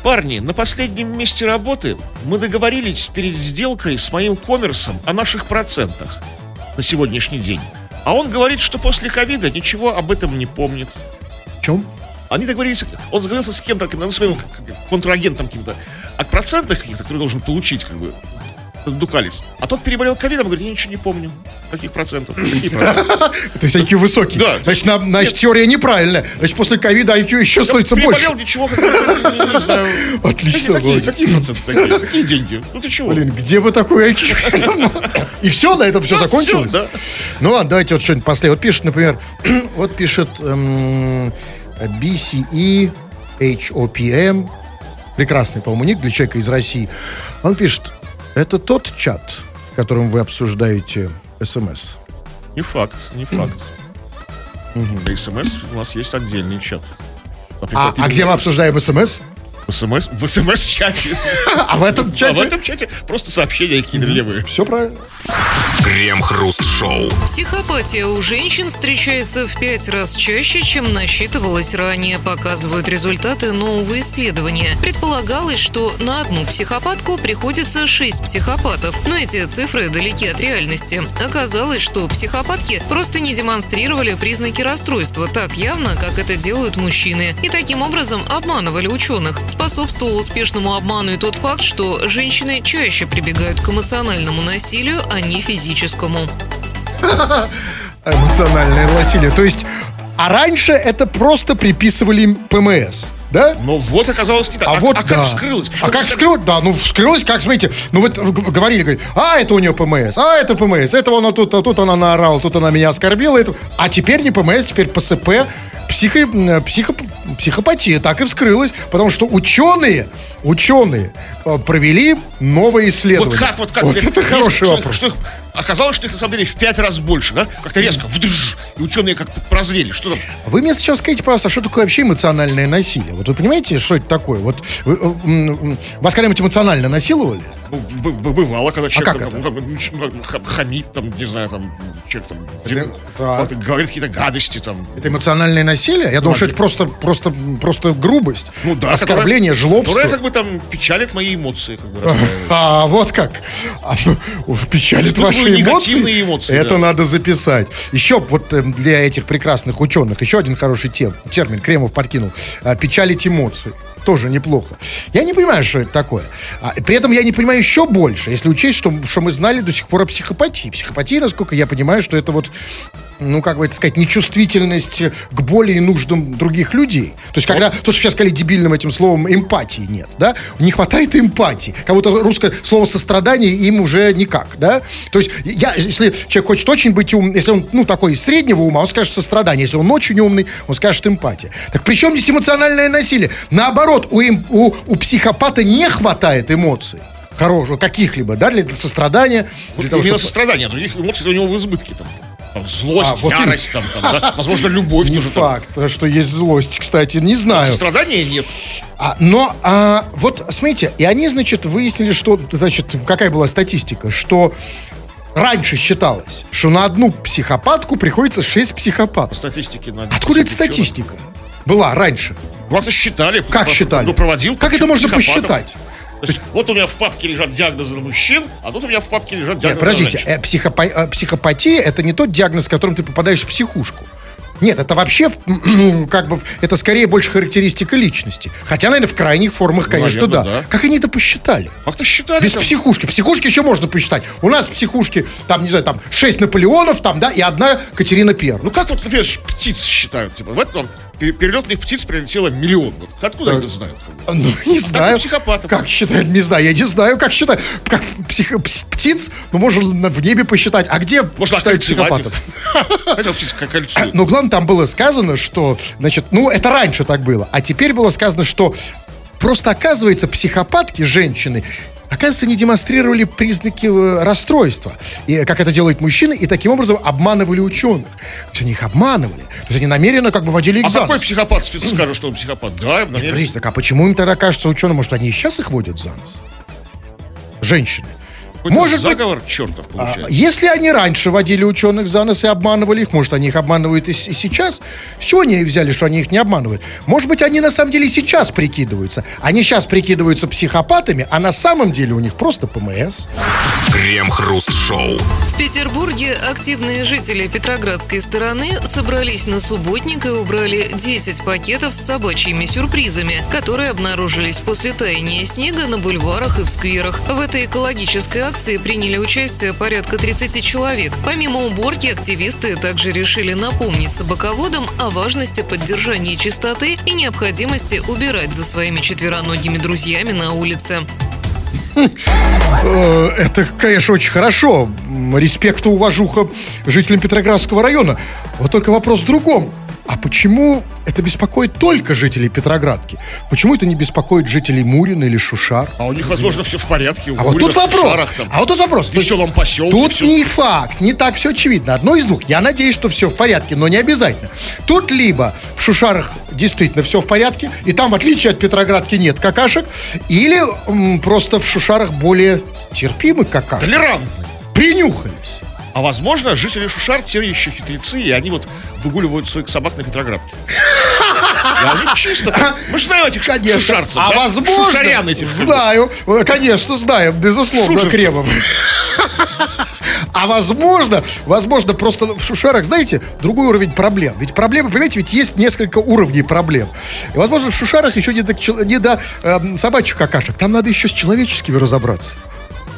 Speaker 1: Парни, на последнем месте работы мы договорились перед сделкой с моим коммерсом о наших процентах на сегодняшний день. А он говорит, что после ковида ничего об этом не помнит.
Speaker 2: В чем?
Speaker 1: Они договорились, он договорился с кем-то, ну, своим контрагентом каким-то, о процентах каких-то, которые должен получить, как бы, Дукалис. А тот переболел ковидом, говорит, я ничего не помню. Каких процентов? (laughs)
Speaker 2: То есть IQ высокий.
Speaker 1: Да.
Speaker 2: Значит, на- значит, теория неправильная. Значит, после ковида IQ еще становится
Speaker 1: Переболел,
Speaker 2: больше.
Speaker 1: ничего, как бы, не, (laughs) знаю.
Speaker 2: Отлично,
Speaker 1: Какие, проценты такие? Какие деньги? Ну ты чего?
Speaker 2: Блин, где бы такой IQ? (laughs) И все, на этом все
Speaker 1: Да,
Speaker 2: закончилось?
Speaker 1: да.
Speaker 2: Ну ладно, давайте вот что-нибудь последнее. Вот пишет, например, (clears throat) вот пишет эм, BCE HOPM, прекрасный, по-моему, ник для человека из России. Он пишет, это тот чат, в котором вы обсуждаете СМС.
Speaker 1: Не факт, не факт. Для СМС у нас есть отдельный чат.
Speaker 2: А, а где мы обсуждаем СМС?
Speaker 1: В СМС, в СМС-чате. (laughs)
Speaker 2: А в этом
Speaker 1: А в
Speaker 2: чате?
Speaker 1: этом чате просто сообщения какие-то левые.
Speaker 2: Все правильно.
Speaker 3: Крем-хруст-шоу.
Speaker 4: Психопатия у женщин встречается в пять раз чаще, чем насчитывалось ранее, показывают результаты нового исследования. Предполагалось, что на одну психопатку приходится шесть психопатов, но эти цифры далеки от реальности. Оказалось, что психопатки просто не демонстрировали признаки расстройства так явно, как это делают мужчины, и таким образом обманывали ученых. Способствовал успешному обману и тот факт, что женщины чаще прибегают к эмоциональному насилию, а не физическому. (laughs)
Speaker 2: Эмоциональное насилие. То есть, а раньше это просто приписывали им ПМС, да?
Speaker 1: Но вот оказалось не так.
Speaker 2: А,
Speaker 1: А,
Speaker 2: вот
Speaker 1: а
Speaker 2: да.
Speaker 1: как вскрылось? Почему
Speaker 2: А как вскрылось? Да, ну вскрылось, как, смотрите, ну вот говорили, говорили, а это у нее ПМС, а это ПМС, это она тут, а тут она наорала, тут она меня оскорбила, это... а теперь не ПМС, теперь ПСП, психо, м, психо, психопатия, так и вскрылась, потому что ученые, ученые э, провели новое исследование.
Speaker 1: Вот как, вот как?
Speaker 2: Вот это хороший
Speaker 1: что-
Speaker 2: вопрос.
Speaker 1: что их- оказалось, что их на самом деле в пять раз больше, да? Как-то резко. И ученые как-то прозрели. Что там?
Speaker 2: Вы мне сейчас скажите, пожалуйста, а что такое вообще эмоциональное насилие? Вот вы понимаете, что это такое? Вот вы, э, вас когда-нибудь эмоционально насиловали?
Speaker 1: Ну, б- бывало, когда человек
Speaker 2: как
Speaker 1: там,
Speaker 2: это?
Speaker 1: ну, ну, ну, х- хамит, там, не знаю, там, человек там,
Speaker 2: так.
Speaker 1: вот, говорит какие-то гадости, там.
Speaker 2: Это эмоциональное насилие? Я думал, что это просто, просто, просто грубость.
Speaker 1: Ну да,
Speaker 2: Оскорбление,
Speaker 1: которое-
Speaker 2: жлобство.
Speaker 1: Которое как бы там печалит мои эмоции, как бы расстраивает. (laughs)
Speaker 2: А, вот как. А, (laughs) ну, печалит ваши
Speaker 1: негативные
Speaker 2: эмоции.
Speaker 1: эмоции,
Speaker 2: Это
Speaker 1: да.
Speaker 2: надо записать. Еще вот э, для этих прекрасных ученых, еще один хороший тем, термин Кремов подкинул. А, Печалить эмоции. Тоже неплохо. Я не понимаю, что это такое. А, при этом я не понимаю еще больше, если учесть, что, что мы знали до сих пор о психопатии. Психопатия, насколько я понимаю, что это вот ну, как бы это сказать, нечувствительность к боли и нуждам других людей. То есть, когда, то, что сейчас сказали дебильным этим словом, эмпатии нет, да? Не хватает эмпатии. Как будто русское слово сострадание им уже никак, да? То есть, я, если человек хочет очень быть умным, если он, ну, такой среднего ума, он скажет сострадание. Если он очень умный, он скажет эмпатия. Так при чем здесь эмоциональное насилие? Наоборот, у, эм- у, у психопата не хватает эмоций. Хорошего, каких-либо, да, для, для сострадания. Для
Speaker 1: Вот
Speaker 2: того,
Speaker 1: именно
Speaker 2: чтобы-
Speaker 1: сострадание, а других эмоций у него в избытке там. Там злость,
Speaker 2: А, вот
Speaker 1: ярость, там, там, да? возможно, любовь
Speaker 2: Не
Speaker 1: тоже там.
Speaker 2: факт, что есть злость, кстати, не знаю.
Speaker 1: Страдания нет.
Speaker 2: А, но, а, вот, смотрите, и они, значит, выяснили, что, значит, какая была статистика, что раньше считалось, что на одну психопатку приходится 6 психопатов.
Speaker 1: Статистики на
Speaker 2: Откуда эта статистика? Была раньше.
Speaker 1: Как-то считали.
Speaker 2: Как считали?
Speaker 1: Ну, проводил.
Speaker 2: Как это можно
Speaker 1: психопатов.
Speaker 2: посчитать?
Speaker 1: То есть, вот у меня в папке лежат диагнозы на мужчин, а тут у меня в папке лежат
Speaker 2: Нет,
Speaker 1: диагнозы
Speaker 2: подождите,
Speaker 1: на
Speaker 2: э, психопа- э, психопатия это не тот диагноз, с которым ты попадаешь в психушку. Нет, это вообще, как бы, это скорее больше характеристика личности. Хотя, наверное, в крайних формах, конечно,
Speaker 1: наверное,
Speaker 2: да.
Speaker 1: да.
Speaker 2: Как они это посчитали?
Speaker 1: Как-то считали.
Speaker 2: Без
Speaker 1: там.
Speaker 2: психушки. Психушки еще можно посчитать. У нас в психушке, там, не знаю, там, 6 Наполеонов, там, да, и одна Катерина Первая.
Speaker 1: Ну как вот, например, птиц считают? Типа, в этом перелетных птиц прилетело миллион. Вот откуда
Speaker 2: Так.
Speaker 1: это знают?
Speaker 2: Ну, не знаю.
Speaker 1: психопатов.
Speaker 2: Как считают, не знаю. Я не знаю, как считают. Как псих- пс- птиц, ну, можно в небе посчитать. А где
Speaker 1: Можно
Speaker 2: считают психопатов? (laughs) Но главное, там было сказано, что, значит, ну, это раньше так было, а теперь было сказано, что Просто оказывается, психопатки, женщины, оказывается, не демонстрировали признаки э, расстройства, и, как это делают мужчины, и таким образом обманывали ученых. То есть они их обманывали. То есть они намеренно как бы водили
Speaker 1: А
Speaker 2: за
Speaker 1: какой
Speaker 2: нос.
Speaker 1: психопат скажет, что он психопат? Да, наверное.
Speaker 2: Подождите, так а почему им тогда кажется ученым, может, они и сейчас их водят за нос? Женщины.
Speaker 1: Какой-то
Speaker 2: Может быть,
Speaker 1: заговор чертов
Speaker 2: а,
Speaker 1: получается.
Speaker 2: если они раньше водили ученых за нос и обманывали их, может, они их обманывают и, и сейчас? С чего они взяли, что они их не обманывают? Может быть, они на самом деле сейчас прикидываются. Они сейчас прикидываются психопатами, а на самом деле у них просто ПМС.
Speaker 3: Крем-хруст-шоу.
Speaker 4: В Петербурге активные жители Петроградской стороны собрались на субботник и убрали 10 пакетов с собачьими сюрпризами, которые обнаружились после таяния снега на бульварах и в скверах. В этой экологической акции приняли участие порядка 30 человек. Помимо уборки, активисты также решили напомнить собаководам о важности поддержания чистоты и необходимости убирать за своими четвероногими друзьями на улице.
Speaker 2: Э, Это, конечно, очень хорошо. Респект и уважуха жителям Петроградского района. Вот только вопрос в другом. А почему это беспокоит только жителей Петроградки? Почему это не беспокоит жителей Мурина или Шушар?
Speaker 1: А у них, возможно, все в порядке. у
Speaker 2: А вот тут вопрос.
Speaker 1: Шарах там.
Speaker 2: А вот тут вопрос.
Speaker 1: В веселом поселке
Speaker 2: Тут
Speaker 1: всё.
Speaker 2: не факт, не так все очевидно. Одно из двух. Я надеюсь, что все в порядке, но не обязательно. Тут либо в Шушарах действительно все в порядке, и там, в отличие от Петроградки, нет какашек, или м, просто в Шушарах более терпимы какашки.
Speaker 1: Толерантны.
Speaker 2: Принюхались.
Speaker 1: А возможно, жители Шушар те еще хитрецы, и они вот выгуливают своих собак на Петроградке. И у них чисто. Мы же знаем этих
Speaker 2: Конечно.
Speaker 1: шушарцев,
Speaker 2: а
Speaker 1: да?
Speaker 2: возможно,
Speaker 1: Шушарян этих.
Speaker 2: знаю, Э, конечно, знаю, безусловно,
Speaker 1: Шушерцев.
Speaker 2: Кремов. А возможно, возможно, просто в Шушарах, знаете, другой уровень проблем. Ведь проблемы, понимаете, ведь есть несколько уровней проблем. И, возможно, в Шушарах еще не до, не до эм, собачьих какашек. Там надо еще с человеческими разобраться.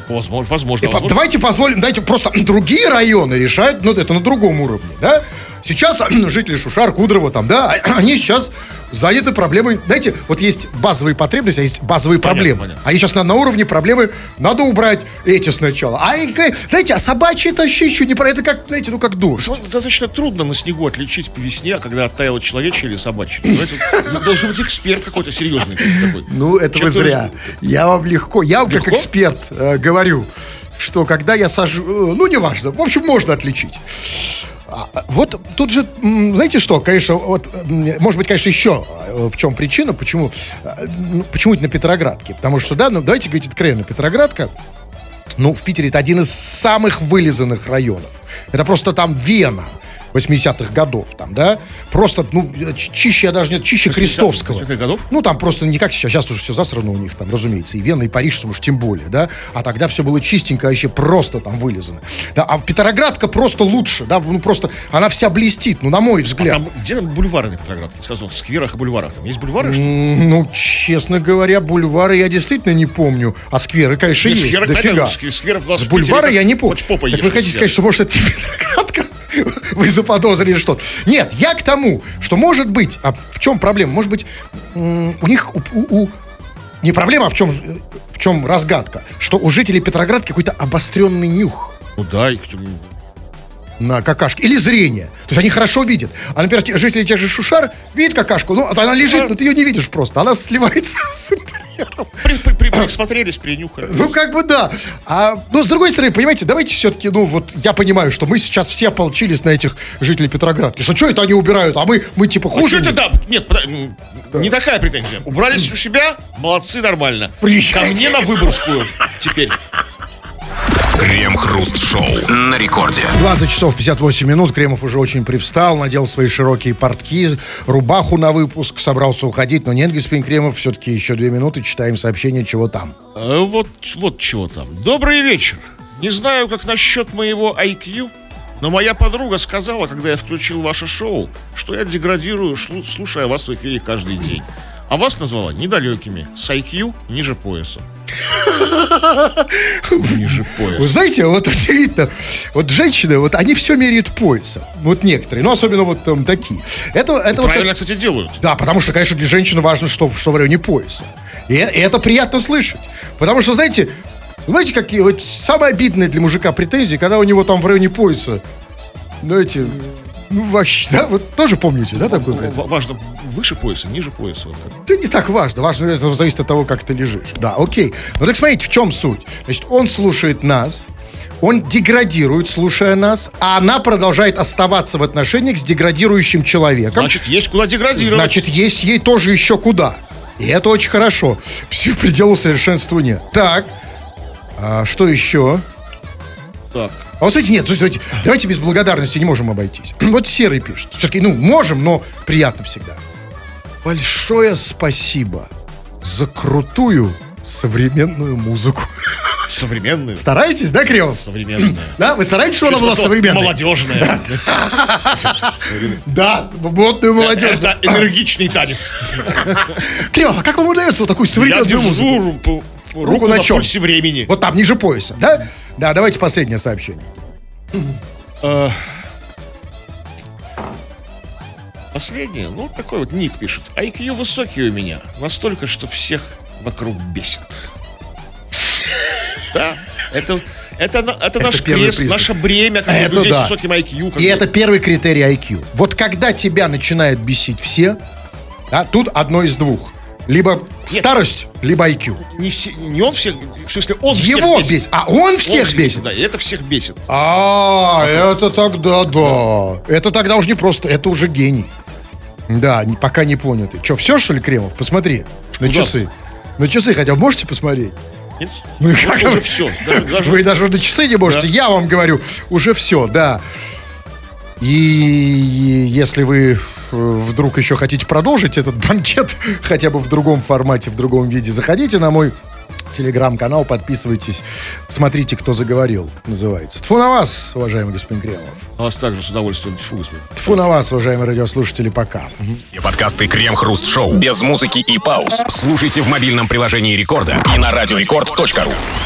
Speaker 1: Возможно, возможно.
Speaker 2: И
Speaker 1: возможно.
Speaker 2: давайте позволим, дайте просто другие районы решают, ну, это на другом уровне, да? Сейчас (clears throat) жители Шушар, Кудрово там, да, (clears throat) они сейчас заняты проблемой, знаете, вот есть базовые потребности, а есть базовые
Speaker 1: Понятно,
Speaker 2: проблемы.
Speaker 1: понятно.
Speaker 2: Они сейчас на, на уровне проблемы, надо убрать эти сначала. А, знаете, а собачьи это вообще еще не про, это как, знаете, ну, как дождь.
Speaker 1: Что Достаточно трудно на снегу отличить по весне, когда оттаяло человечье или собачье. Вот Должен быть эксперт какой-то серьезный.
Speaker 2: Ну, это вы зря. Я вам легко, я вам как эксперт э, говорю, что когда я сажу, э, ну, неважно, в общем, можно отличить. А, а, Вот тут же, знаете что, конечно, вот, может быть, конечно, еще э, в чем причина, почему, э, ну, почему это на Петроградке. Потому что, да, ну, давайте говорить откровенно, Петроградка, ну, в Питере это один из самых вылизанных районов. Это просто там Вена 80-х годов, там, да? Просто, ну, чище, я даже нет, чище Крестовского.
Speaker 1: 80-х годов?
Speaker 2: Ну, там просто не как сейчас, сейчас уже все засрано у них, там, разумеется, и Вена, и Париж, уж тем более, да? А тогда все было чистенько, вообще просто там вылизано. Да, а Петроградка просто лучше, да, ну, просто она вся блестит, ну, на мой
Speaker 1: А
Speaker 2: взгляд.
Speaker 1: там, где там бульвары на Петроградке? Сказал, в скверах и бульварах. Там есть бульвары, что ли?
Speaker 2: Ну, честно говоря, бульвары я действительно не помню. А скверы, конечно,
Speaker 1: Нет,
Speaker 2: есть.
Speaker 1: скверы,
Speaker 2: дофига.
Speaker 1: ск- скверов у нас
Speaker 2: С
Speaker 1: в
Speaker 2: бульвара я не помню. так вы хотите сказать, что может это Петроградка? Вы заподозрили что-то. Нет, я к тому, что может быть, а в чем проблема? Может быть, у них, у, у- у- не проблема, а в чем, в чем разгадка? Что у жителей Петроградки какой-то обостренный нюх
Speaker 1: Ну да,
Speaker 2: на какашке. Или зрение. То есть они хорошо видят. А, например, те- жители тех же Шушар видят какашку, ну, она лежит, но ты ее не видишь просто. Она сливается (laughs) с интерьером.
Speaker 1: при, при, при- присмотрелись, принюхали.
Speaker 2: Ну, как бы да. А, но с другой стороны, понимаете, давайте все-таки, ну, вот я понимаю, что мы сейчас все ополчились на этих жителей Петроградки. Что, что это они убирают? А мы, мы типа
Speaker 1: А
Speaker 2: хуже.
Speaker 1: что это да? Нет, пода- м, не такая претензия. Убрались у себя, молодцы, нормально.
Speaker 2: Приезжайте.
Speaker 1: Ко мне на Выборгскую теперь.
Speaker 3: Крем-хруст-шоу на рекорде.
Speaker 2: 20 часов 58 минут. Кремов уже очень привстал, надел свои широкие портки, рубаху на выпуск, собрался уходить. Но нет, господин Кремов, все-таки еще две минуты, читаем сообщение, чего там.
Speaker 1: А Вот, вот чего там. Добрый вечер. Не знаю, как насчет моего IQ, но моя подруга сказала, когда я включил ваше шоу, что я деградирую, слушая вас в эфире каждый день. А вас назвала недалекими, с IQ ниже пояса. Ниже
Speaker 2: Вы
Speaker 1: пояса.
Speaker 2: знаете, вот удивительно, вот женщины, вот они все меряют поясом. Вот некоторые, ну, особенно вот там такие. Это, это вот
Speaker 1: Правильно, кстати, делают.
Speaker 2: Да, потому что, конечно, для женщины важно, что, что в районе пояса. И, и это приятно слышать. Потому что, знаете, знаете, какие вот самые обидные для мужика претензии, когда у него там в районе пояса, знаете, вообще, да, вот тоже помните, да, такой бред?
Speaker 1: В- Важно выше пояса, ниже пояса.
Speaker 2: Это не так важно. Важно, это зависит от того, как ты лежишь. Да, окей. Ну так смотрите, в чем суть? Значит, он слушает нас, он деградирует, слушая нас, а она продолжает оставаться в отношениях с деградирующим человеком.
Speaker 1: Значит, есть куда деградировать.
Speaker 2: Значит, есть ей тоже еще куда. И это очень хорошо. Все предела совершенству нет. Так, а что еще?
Speaker 1: Так.
Speaker 2: А вот, кстати, нет, слушайте, давайте, давайте без благодарности не можем обойтись. (clears throat) Вот Серый пишет. Все-таки, ну, можем, но приятно всегда. Большое спасибо за крутую современную музыку. (laughs)
Speaker 1: Современная.
Speaker 2: Стараетесь, да, Кремов?
Speaker 1: Современная.
Speaker 2: Да, вы стараетесь, чтобы она была современной?
Speaker 1: Молодежная.
Speaker 2: Да, модную молодежь.
Speaker 1: Это энергичный танец. (laughs)
Speaker 2: Кремов, а как вам удается вот такую современную музыку?
Speaker 1: держу ру- руку
Speaker 2: на
Speaker 1: на
Speaker 2: чем?
Speaker 1: пульсе времени.
Speaker 2: Вот там, ниже пояса, да? Да, давайте последнее сообщение.
Speaker 1: Э, Последнее, ну, такой вот ник пишет. IQ высокий у меня, настолько, что всех вокруг бесит. Да, это, это, на- это, наш крест,
Speaker 2: признак.
Speaker 1: наше бремя, как
Speaker 2: Это
Speaker 1: людей
Speaker 2: да.
Speaker 1: с высоким IQ. как
Speaker 2: И
Speaker 1: бы.
Speaker 2: это первый критерий IQ. Вот когда тебя начинает бесить все, да, тут одно из двух. Либо старость, либо IQ.
Speaker 1: не, не он всех, в смысле, он всех
Speaker 2: Его
Speaker 1: бесит.
Speaker 2: бесит, а он
Speaker 1: Он
Speaker 2: всех бесит.
Speaker 1: Да, и это всех бесит.
Speaker 2: А, это тогда да. Это тогда уже не просто, это уже гений. Да, не- пока не понятый. Че, все, что ли, Кремов? Посмотри на
Speaker 1: Куда?
Speaker 2: часы. На часы хотя бы можете посмотреть?
Speaker 1: Нет?
Speaker 2: Ну и как
Speaker 1: уже
Speaker 2: вы-
Speaker 1: все. Даже, (laughs) даже-
Speaker 2: Вы даже на часы не можете,
Speaker 1: Да.
Speaker 2: я вам говорю, уже все, да. И если вы вдруг еще хотите продолжить этот банкет, (laughs) хотя бы в другом формате, в другом виде, заходите на мой телеграм-канал, подписывайтесь, смотрите, кто заговорил, называется. Тфу на вас, уважаемый господин Кремов.
Speaker 1: А Вас также с удовольствием тьфу.
Speaker 2: Тфу на вас, уважаемые радиослушатели, пока.
Speaker 3: Все подкасты Крем-Хруст Шоу без музыки и пауз. Слушайте в мобильном приложении Рекорда и на радиорекорд.ру.